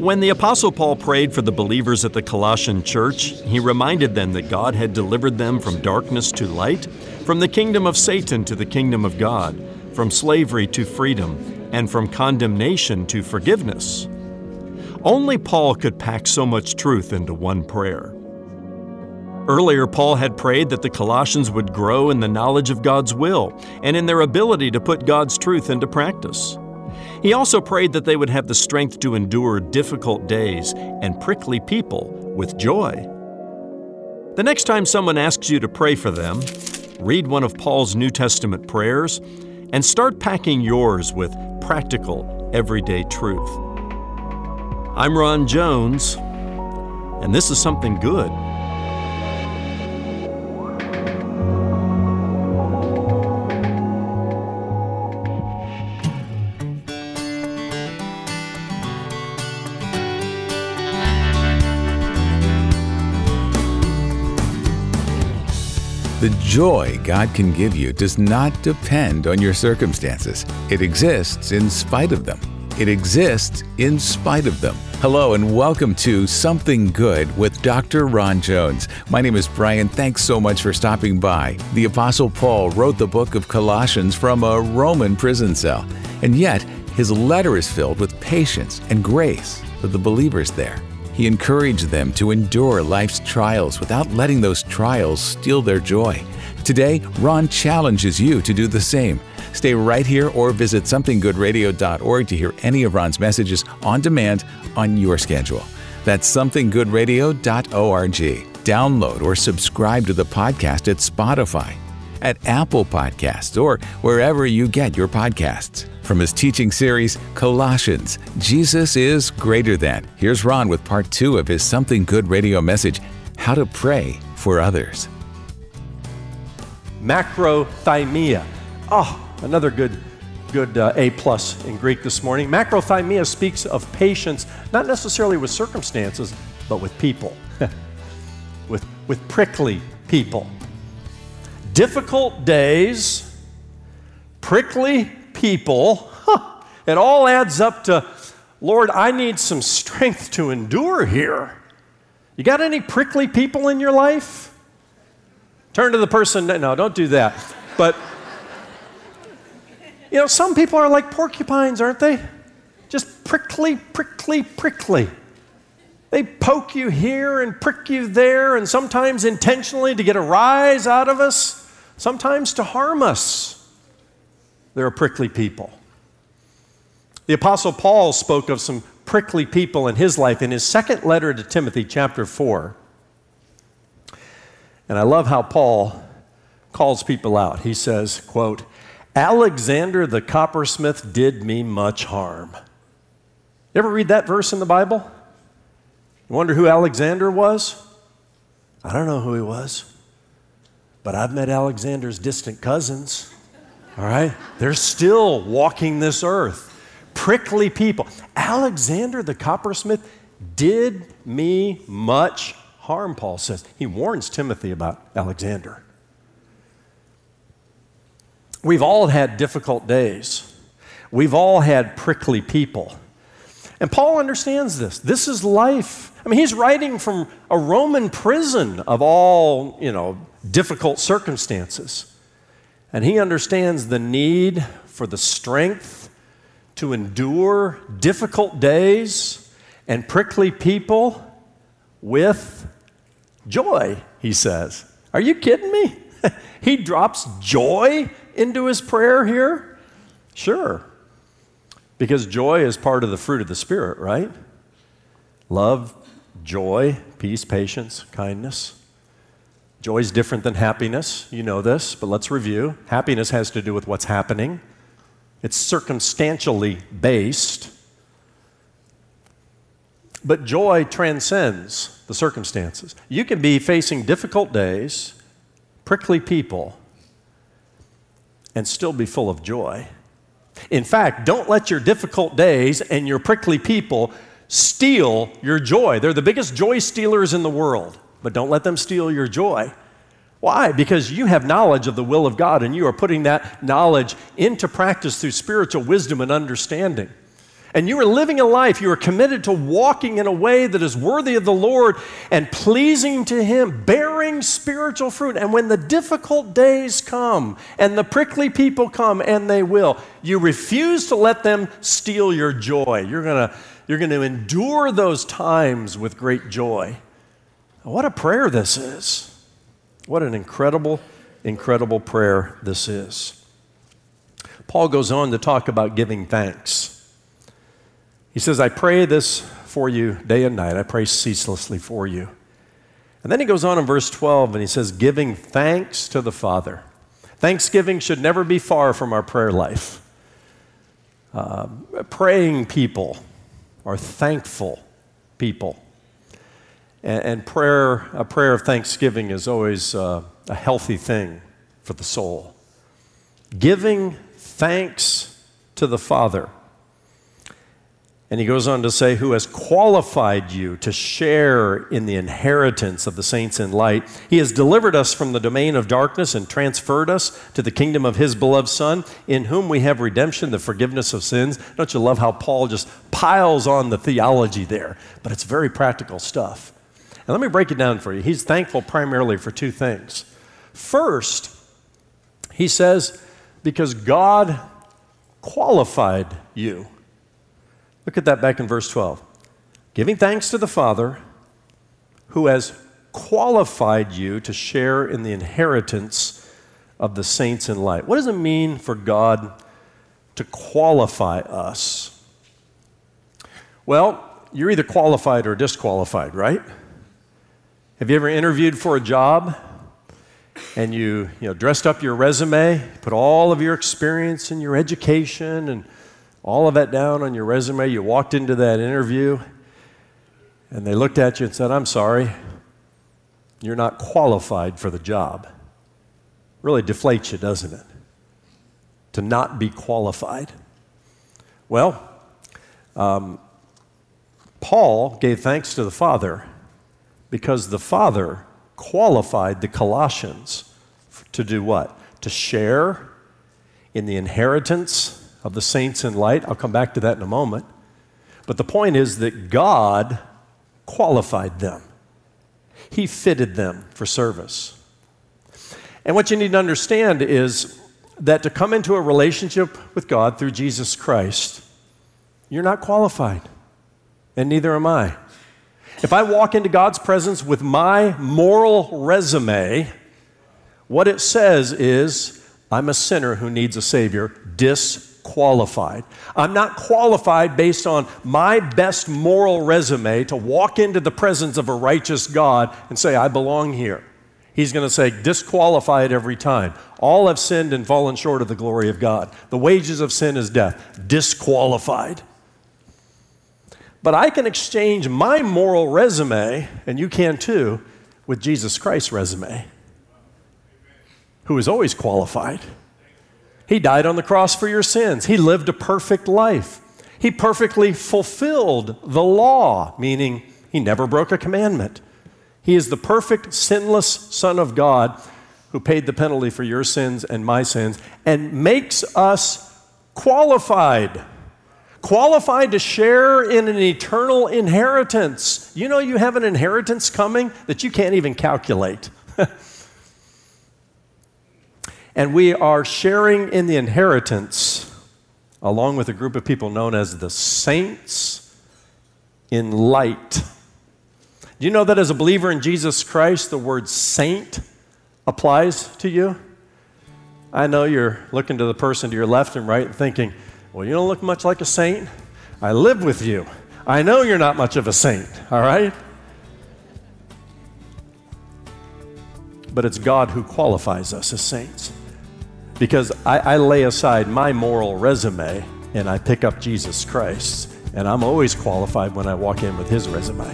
When the Apostle Paul prayed for the believers at the Colossian church, he reminded them that God had delivered them from darkness to light, from the kingdom of Satan to the kingdom of God, from slavery to freedom, and from condemnation to forgiveness. Only Paul could pack so much truth into one prayer. Earlier, Paul had prayed that the Colossians would grow in the knowledge of God's will and in their ability to put God's truth into practice. He also prayed that they would have the strength to endure difficult days and prickly people with joy. The next time someone asks you to pray for them, read one of Paul's New Testament prayers and start packing yours with practical, everyday truth. I'm Ron Jones, and this is something good. The joy God can give you does not depend on your circumstances. It exists in spite of them. It exists in spite of them. Hello and welcome to Something Good with Dr. Ron Jones. My name is Brian. Thanks so much for stopping by. The Apostle Paul wrote the book of Colossians from a Roman prison cell, and yet his letter is filled with patience and grace for the believers there. He encouraged them to endure life's trials without letting those trials steal their joy. Today, Ron challenges you to do the same. Stay right here or visit somethinggoodradio.org to hear any of Ron's messages on demand on your schedule. That's somethinggoodradio.org. Download or subscribe to the podcast at Spotify, at Apple Podcasts, or wherever you get your podcasts. From his teaching series, Colossians, Jesus is Greater Than. Here's Ron with part two of his Something Good radio message How to Pray for Others. Macrothymia. Oh, another good good uh, A plus in Greek this morning. Macrothymia speaks of patience, not necessarily with circumstances, but with people, with, with prickly people. Difficult days, prickly people, huh, it all adds up to, Lord, I need some strength to endure here. You got any prickly people in your life? Turn to the person, no, don't do that. But, you know, some people are like porcupines, aren't they? Just prickly, prickly, prickly. They poke you here and prick you there, and sometimes intentionally to get a rise out of us, sometimes to harm us. They're a prickly people. The Apostle Paul spoke of some prickly people in his life in his second letter to Timothy, chapter 4. And I love how Paul calls people out. He says, quote, Alexander the coppersmith did me much harm. You ever read that verse in the Bible? You wonder who Alexander was? I don't know who he was, but I've met Alexander's distant cousins. All right? They're still walking this earth. Prickly people. Alexander the coppersmith did me much harm, Paul says. He warns Timothy about Alexander. We've all had difficult days. We've all had prickly people. And Paul understands this. This is life. I mean, he's writing from a Roman prison of all, you know, difficult circumstances. And he understands the need for the strength to endure difficult days and prickly people with joy, he says. Are you kidding me? he drops joy into his prayer here? Sure. Because joy is part of the fruit of the Spirit, right? Love, joy, peace, patience, kindness. Joy is different than happiness. You know this, but let's review. Happiness has to do with what's happening, it's circumstantially based. But joy transcends the circumstances. You can be facing difficult days, prickly people, and still be full of joy. In fact, don't let your difficult days and your prickly people steal your joy. They're the biggest joy stealers in the world, but don't let them steal your joy. Why? Because you have knowledge of the will of God and you are putting that knowledge into practice through spiritual wisdom and understanding. and you are living a life, you are committed to walking in a way that is worthy of the Lord and pleasing to Him, bearing spiritual fruit. And when the difficult days come and the prickly people come, and they will, you refuse to let them steal your joy. You're going to you're going to endure those times with great joy. What a prayer this is. What an incredible, incredible prayer this is. Paul goes on to talk about giving thanks. He says, I pray this for you day and night. I pray ceaselessly for you. And then he goes on in verse 12 and he says, giving thanks to the Father. Thanksgiving should never be far from our prayer life. Uh, praying people are thankful people. And, and, prayer, a prayer of thanksgiving is always uh, a healthy thing for the soul. Giving thanks to the Father. And he goes on to say, Who has qualified you to share in the inheritance of the saints in light. He has delivered us from the domain of darkness and transferred us to the kingdom of his beloved Son, in whom we have redemption, the forgiveness of sins. Don't you love how Paul just piles on the theology there? But it's very practical stuff. And let me break it down for you. He's thankful primarily for two things. First, he says, Because God qualified you. Look at that back in verse 12. Giving thanks to the Father who has qualified you to share in the inheritance of the saints in light. What does it mean for God to qualify us? Well, you're either qualified or disqualified, right? Have you ever interviewed for a job and you, you know, dressed up your resume, put all of your experience and your education and all of that down on your resume. You walked into that interview and they looked at you and said, I'm sorry, you're not qualified for the job. Really deflates you, doesn't it? To not be qualified. Well, um, Paul gave thanks to the Father because the Father qualified the Colossians to do what? To share in the inheritance of the saints in light. I'll come back to that in a moment. But the point is that God qualified them, He fitted them for service. And what you need to understand is that to come into a relationship with God through Jesus Christ, you're not qualified, and neither am I. If I walk into God's presence with my moral resume, what it says is, I'm a sinner who needs a Savior, disqualified. I'm not qualified based on my best moral resume to walk into the presence of a righteous God and say, I belong here. He's going to say, disqualified every time. All have sinned and fallen short of the glory of God. The wages of sin is death. Disqualified. But I can exchange my moral resume, and you can too, with Jesus Christ's resume, who is always qualified. He died on the cross for your sins. He lived a perfect life. He perfectly fulfilled the law, meaning he never broke a commandment. He is the perfect, sinless Son of God who paid the penalty for your sins and my sins and makes us qualified. Qualified to share in an eternal inheritance. You know, you have an inheritance coming that you can't even calculate. And we are sharing in the inheritance along with a group of people known as the saints in light. Do you know that as a believer in Jesus Christ, the word saint applies to you? I know you're looking to the person to your left and right and thinking, well, you don't look much like a saint. I live with you. I know you're not much of a saint, all right? But it's God who qualifies us as saints because I, I lay aside my moral resume and I pick up Jesus Christ. And I'm always qualified when I walk in with his resume.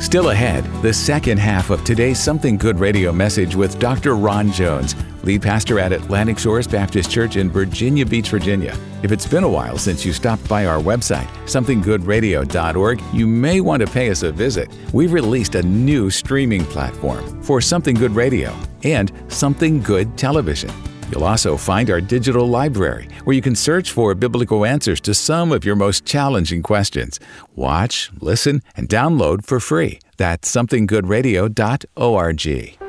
Still ahead, the second half of today's Something Good radio message with Dr. Ron Jones, lead pastor at Atlantic Shores Baptist Church in Virginia Beach, Virginia. If it's been a while since you stopped by our website, somethinggoodradio.org, you may want to pay us a visit. We've released a new streaming platform for Something Good Radio and Something Good Television. You'll also find our digital library, where you can search for biblical answers to some of your most challenging questions. Watch, listen, and download for free. That's somethinggoodradio.org.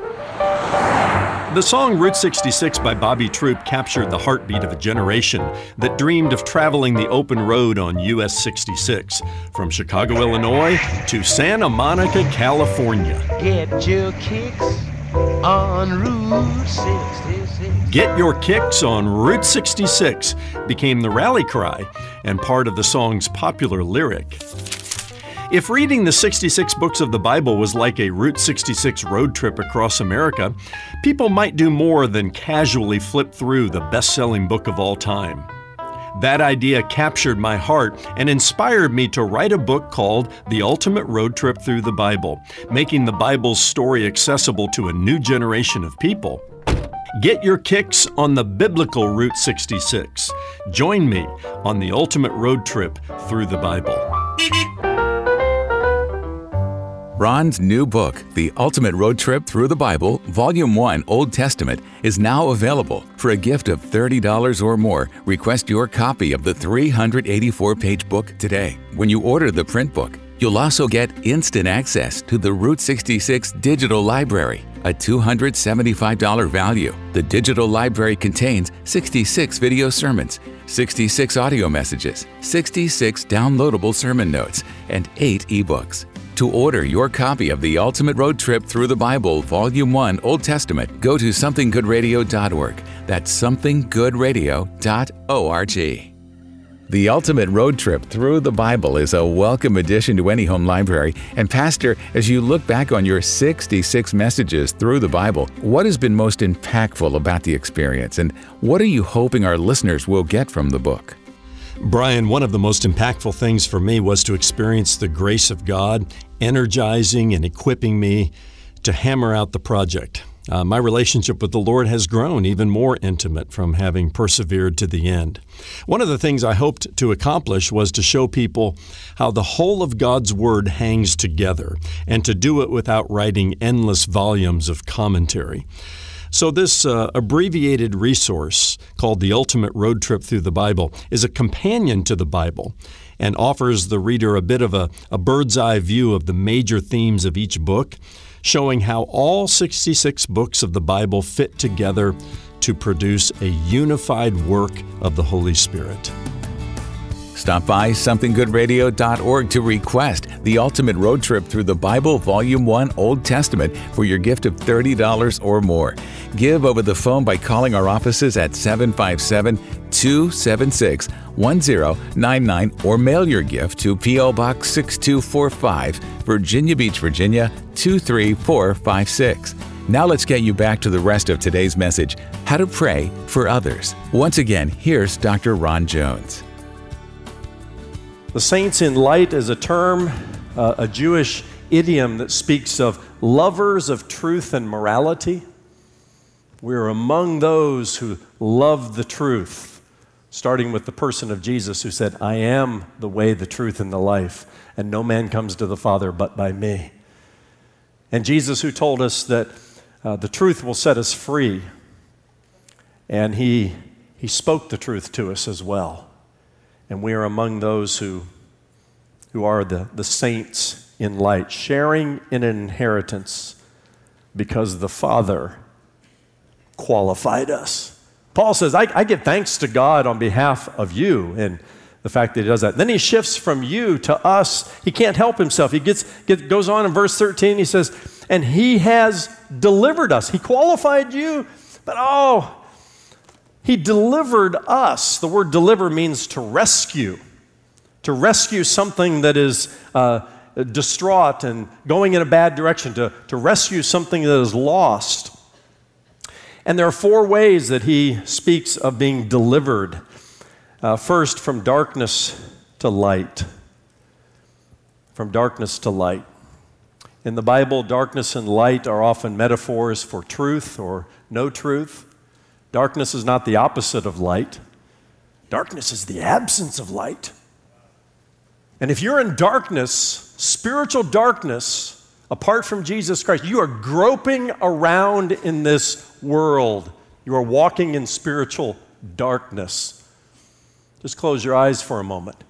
The song Route 66 by Bobby Troup captured the heartbeat of a generation that dreamed of traveling the open road on US 66 from Chicago, Illinois to Santa Monica, California. Get your kicks on Route 66. Get Your Kicks on Route 66 became the rally cry and part of the song's popular lyric. If reading the 66 books of the Bible was like a Route 66 road trip across America, people might do more than casually flip through the best selling book of all time. That idea captured my heart and inspired me to write a book called The Ultimate Road Trip Through the Bible, making the Bible's story accessible to a new generation of people. Get your kicks on the biblical Route 66. Join me on the ultimate road trip through the Bible. Ron's new book, The Ultimate Road Trip Through the Bible, Volume 1, Old Testament, is now available. For a gift of $30 or more, request your copy of the 384 page book today. When you order the print book, you'll also get instant access to the Route 66 Digital Library, a $275 value. The digital library contains 66 video sermons, 66 audio messages, 66 downloadable sermon notes, and 8 ebooks. To order your copy of The Ultimate Road Trip Through the Bible, Volume 1, Old Testament, go to somethinggoodradio.org. That's somethinggoodradio.org. The Ultimate Road Trip Through the Bible is a welcome addition to any home library. And, Pastor, as you look back on your 66 messages through the Bible, what has been most impactful about the experience? And what are you hoping our listeners will get from the book? Brian, one of the most impactful things for me was to experience the grace of God energizing and equipping me to hammer out the project. Uh, my relationship with the Lord has grown even more intimate from having persevered to the end. One of the things I hoped to accomplish was to show people how the whole of God's Word hangs together and to do it without writing endless volumes of commentary. So, this uh, abbreviated resource called The Ultimate Road Trip Through the Bible is a companion to the Bible and offers the reader a bit of a, a bird's eye view of the major themes of each book showing how all 66 books of the Bible fit together to produce a unified work of the Holy Spirit. Stop by somethinggoodradio.org to request the ultimate road trip through the Bible, Volume 1, Old Testament, for your gift of $30 or more. Give over the phone by calling our offices at 757 276 1099 or mail your gift to P.O. Box 6245, Virginia Beach, Virginia 23456. Now let's get you back to the rest of today's message How to Pray for Others. Once again, here's Dr. Ron Jones. The saints in light is a term, uh, a Jewish idiom that speaks of lovers of truth and morality. We're among those who love the truth, starting with the person of Jesus who said, I am the way, the truth, and the life, and no man comes to the Father but by me. And Jesus who told us that uh, the truth will set us free, and he, he spoke the truth to us as well. And we are among those who, who are the, the saints in light, sharing in an inheritance because the Father qualified us. Paul says, I, I give thanks to God on behalf of you and the fact that he does that. Then he shifts from you to us. He can't help himself. He gets, get, goes on in verse 13. He says, And he has delivered us. He qualified you, but oh, he delivered us. The word deliver means to rescue, to rescue something that is uh, distraught and going in a bad direction, to, to rescue something that is lost. And there are four ways that he speaks of being delivered. Uh, first, from darkness to light. From darkness to light. In the Bible, darkness and light are often metaphors for truth or no truth. Darkness is not the opposite of light, darkness is the absence of light. And if you're in darkness, spiritual darkness, apart from Jesus Christ, you are groping around in this world You are walking in spiritual darkness. Just close your eyes for a moment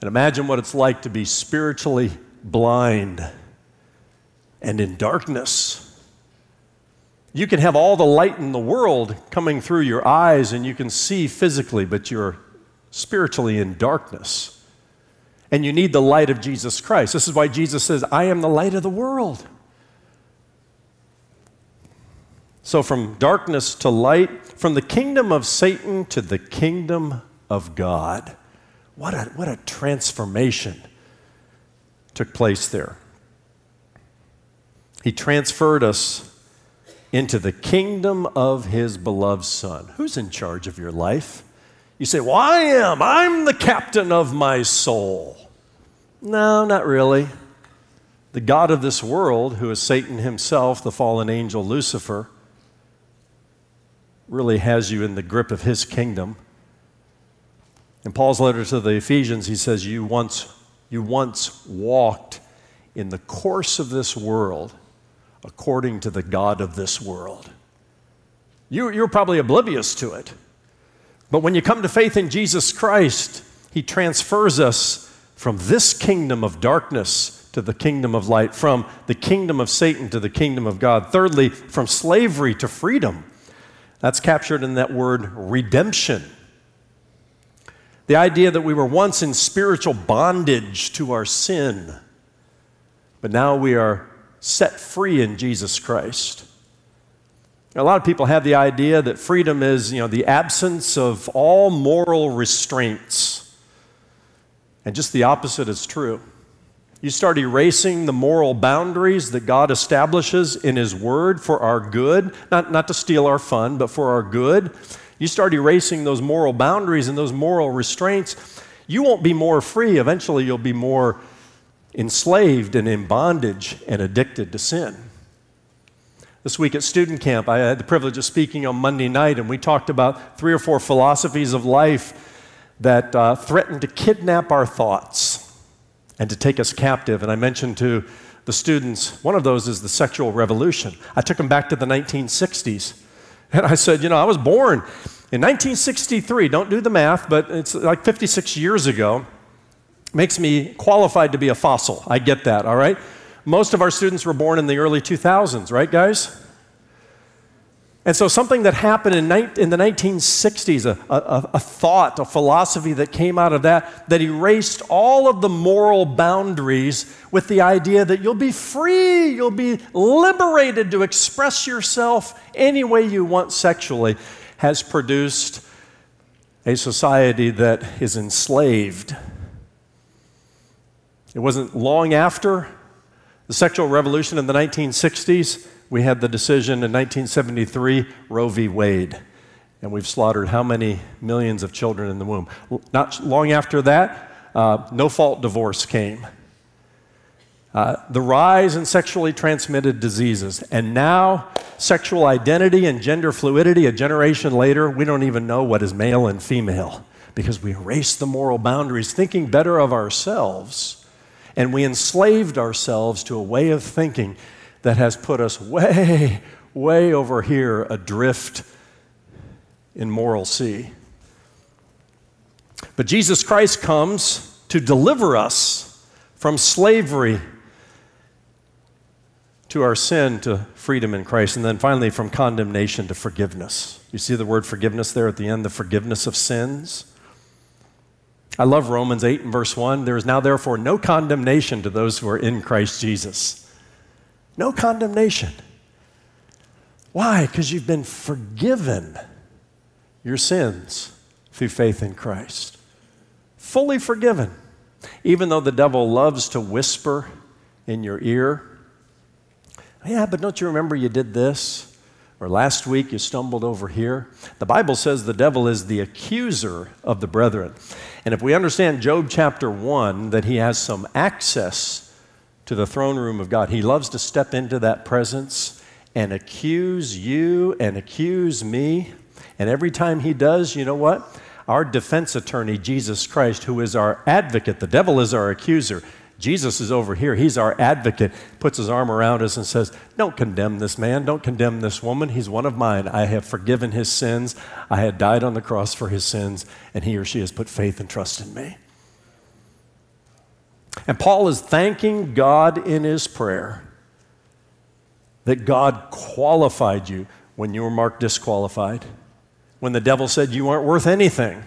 and imagine what it's like to be spiritually blind and in darkness. You can have all the light in the world coming through your eyes and you can see physically, but you're spiritually in darkness. And you need the light of Jesus Christ. This is why Jesus says, I am the light of the world. So, from darkness to light, from the kingdom of Satan to the kingdom of God. What a, what a transformation took place there. He transferred us into the kingdom of his beloved Son. Who's in charge of your life? You say, Well, I am. I'm the captain of my soul. No, not really. The God of this world, who is Satan himself, the fallen angel Lucifer, really has you in the grip of his kingdom. In Paul's letter to the Ephesians, he says, You once, you once walked in the course of this world according to the God of this world. You, you're probably oblivious to it. But when you come to faith in Jesus Christ, he transfers us from this kingdom of darkness to the kingdom of light, from the kingdom of Satan to the kingdom of God. Thirdly, from slavery to freedom. That's captured in that word redemption. The idea that we were once in spiritual bondage to our sin, but now we are set free in Jesus Christ. A lot of people have the idea that freedom is, you know, the absence of all moral restraints. And just the opposite is true. You start erasing the moral boundaries that God establishes in His Word for our good, not, not to steal our fun, but for our good. You start erasing those moral boundaries and those moral restraints, you won't be more free. Eventually, you'll be more enslaved and in bondage and addicted to sin. This week at student camp, I had the privilege of speaking on Monday night, and we talked about three or four philosophies of life that uh, threaten to kidnap our thoughts and to take us captive. And I mentioned to the students, one of those is the sexual revolution. I took them back to the 1960s. And I said, you know, I was born in 1963. Don't do the math, but it's like 56 years ago. Makes me qualified to be a fossil. I get that, all right? Most of our students were born in the early 2000s, right, guys? And so, something that happened in, in the 1960s, a, a, a, thought, a philosophy that came out of that, that erased all of the moral boundaries with the idea that you'll be free, you'll be liberated to express yourself any way you want sexually, has produced a society that is enslaved. It wasn't long after the sexual revolution in the 1960s we had the decision in 1973, Roe v. Wade. And we've slaughtered how many millions of children in the womb? Not long after that, uh, no fault divorce came. Uh, the rise in sexually transmitted diseases. And now, sexual identity and gender fluidity, a generation later, we don't even know what is male and female because we erased the moral boundaries, thinking better of ourselves. And we enslaved ourselves to a way of thinking that has put us way, way over here adrift in moral sea. But Jesus Christ comes to deliver us from slavery to our sin to freedom in Christ, and then finally from condemnation to forgiveness. You see the word forgiveness there at the end, the forgiveness of sins. I love Romans 8 and verse 1. There is now, therefore, no condemnation to those who are in Christ Jesus. No condemnation. Why? Because you've been forgiven your sins through faith in Christ. Fully forgiven. Even though the devil loves to whisper in your ear, yeah, but don't you remember you did this? Or last week you stumbled over here. The Bible says the devil is the accuser of the brethren. And if we understand Job chapter 1, that he has some access to the throne room of God. He loves to step into that presence and accuse you and accuse me. And every time he does, you know what? Our defense attorney, Jesus Christ, who is our advocate, the devil is our accuser. Jesus is over here. He's our advocate, puts his arm around us and says, Don't condemn this man. Don't condemn this woman. He's one of mine. I have forgiven his sins. I had died on the cross for his sins, and he or she has put faith and trust in me. And Paul is thanking God in his prayer that God qualified you when you were marked disqualified, when the devil said you weren't worth anything.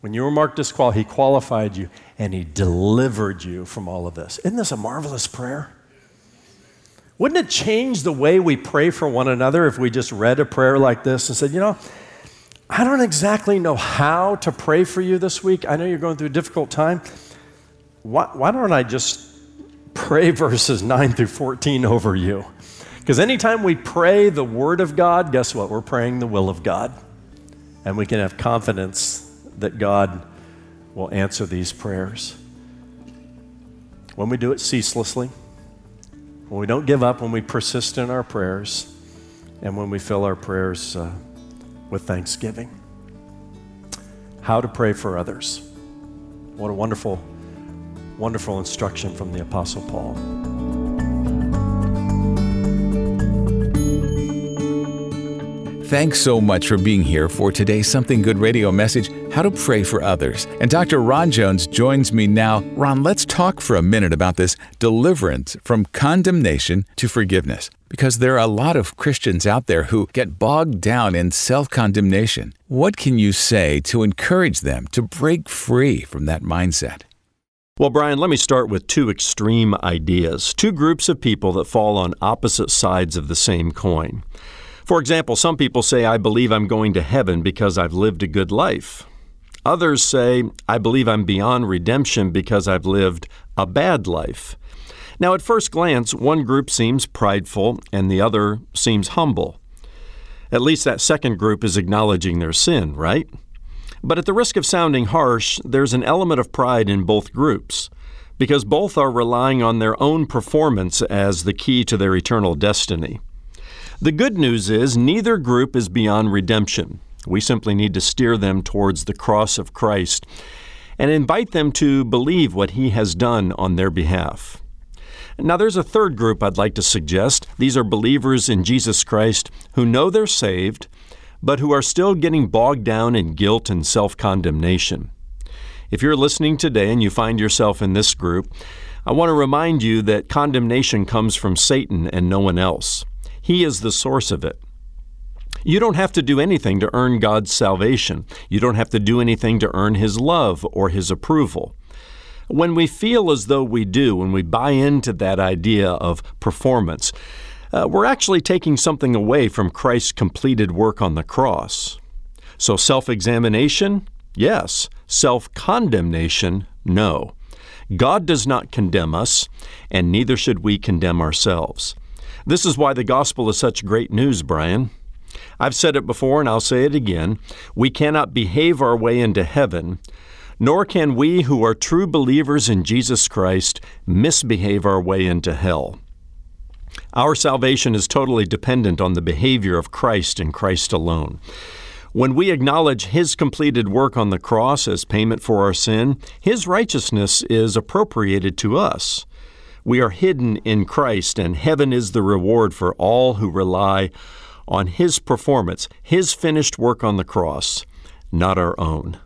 When you were marked disqualified, he qualified you and he delivered you from all of this. Isn't this a marvelous prayer? Wouldn't it change the way we pray for one another if we just read a prayer like this and said, you know, I don't exactly know how to pray for you this week. I know you're going through a difficult time. Why, why don't I just pray verses 9 through 14 over you? Because anytime we pray the Word of God, guess what? We're praying the will of God. And we can have confidence that God will answer these prayers. When we do it ceaselessly, when we don't give up, when we persist in our prayers, and when we fill our prayers uh, with thanksgiving. How to pray for others. What a wonderful, wonderful instruction from the Apostle Paul. Thanks so much for being here for today's Something Good radio message, How to Pray for Others. And Dr. Ron Jones joins me now. Ron, let's talk for a minute about this deliverance from condemnation to forgiveness. Because there are a lot of Christians out there who get bogged down in self condemnation. What can you say to encourage them to break free from that mindset? Well, Brian, let me start with two extreme ideas, two groups of people that fall on opposite sides of the same coin. For example, some people say, I believe I'm going to heaven because I've lived a good life. Others say, I believe I'm beyond redemption because I've lived a bad life. Now, at first glance, one group seems prideful and the other seems humble. At least that second group is acknowledging their sin, right? But at the risk of sounding harsh, there's an element of pride in both groups, because both are relying on their own performance as the key to their eternal destiny. The good news is neither group is beyond redemption. We simply need to steer them towards the cross of Christ and invite them to believe what He has done on their behalf. Now, there's a third group I'd like to suggest. These are believers in Jesus Christ who know they're saved, but who are still getting bogged down in guilt and self condemnation. If you're listening today and you find yourself in this group, I want to remind you that condemnation comes from Satan and no one else. He is the source of it. You don't have to do anything to earn God's salvation. You don't have to do anything to earn His love or His approval. When we feel as though we do, when we buy into that idea of performance, uh, we're actually taking something away from Christ's completed work on the cross. So, self examination, yes. Self condemnation, no. God does not condemn us, and neither should we condemn ourselves. This is why the gospel is such great news, Brian. I've said it before and I'll say it again. We cannot behave our way into heaven, nor can we who are true believers in Jesus Christ misbehave our way into hell. Our salvation is totally dependent on the behavior of Christ and Christ alone. When we acknowledge His completed work on the cross as payment for our sin, His righteousness is appropriated to us. We are hidden in Christ, and heaven is the reward for all who rely on His performance, His finished work on the cross, not our own.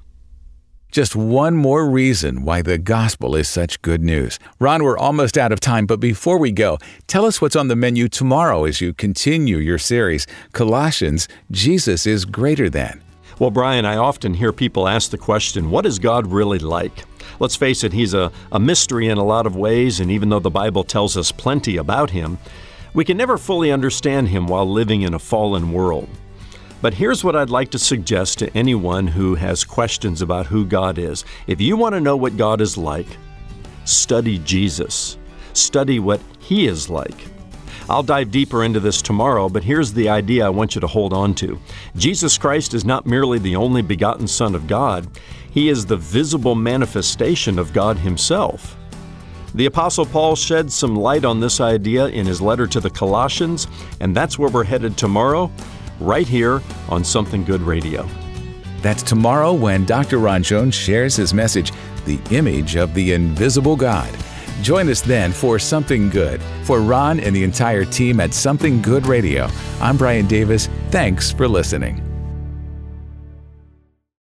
Just one more reason why the gospel is such good news. Ron, we're almost out of time, but before we go, tell us what's on the menu tomorrow as you continue your series, Colossians Jesus is Greater Than. Well, Brian, I often hear people ask the question, what is God really like? Let's face it, he's a, a mystery in a lot of ways, and even though the Bible tells us plenty about him, we can never fully understand him while living in a fallen world. But here's what I'd like to suggest to anyone who has questions about who God is. If you want to know what God is like, study Jesus. Study what He is like. I'll dive deeper into this tomorrow, but here's the idea I want you to hold on to Jesus Christ is not merely the only begotten Son of God, He is the visible manifestation of God Himself. The Apostle Paul sheds some light on this idea in his letter to the Colossians, and that's where we're headed tomorrow, right here on Something Good Radio. That's tomorrow when Dr. Ron Jones shares his message, the image of the invisible God. Join us then for Something Good. For Ron and the entire team at Something Good Radio, I'm Brian Davis. Thanks for listening.